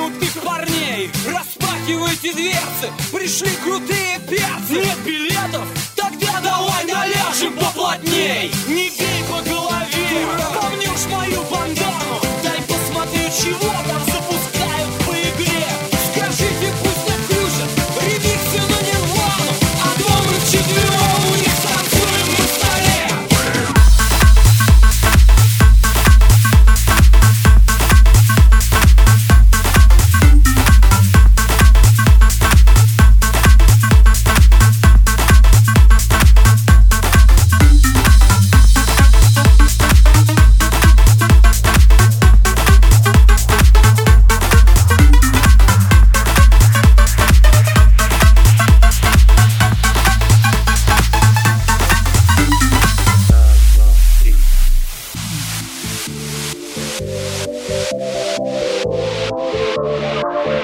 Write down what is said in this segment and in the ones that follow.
крутых парней. Распахивайте дверцы, пришли крутые перцы. Нет билетов Thank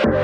you.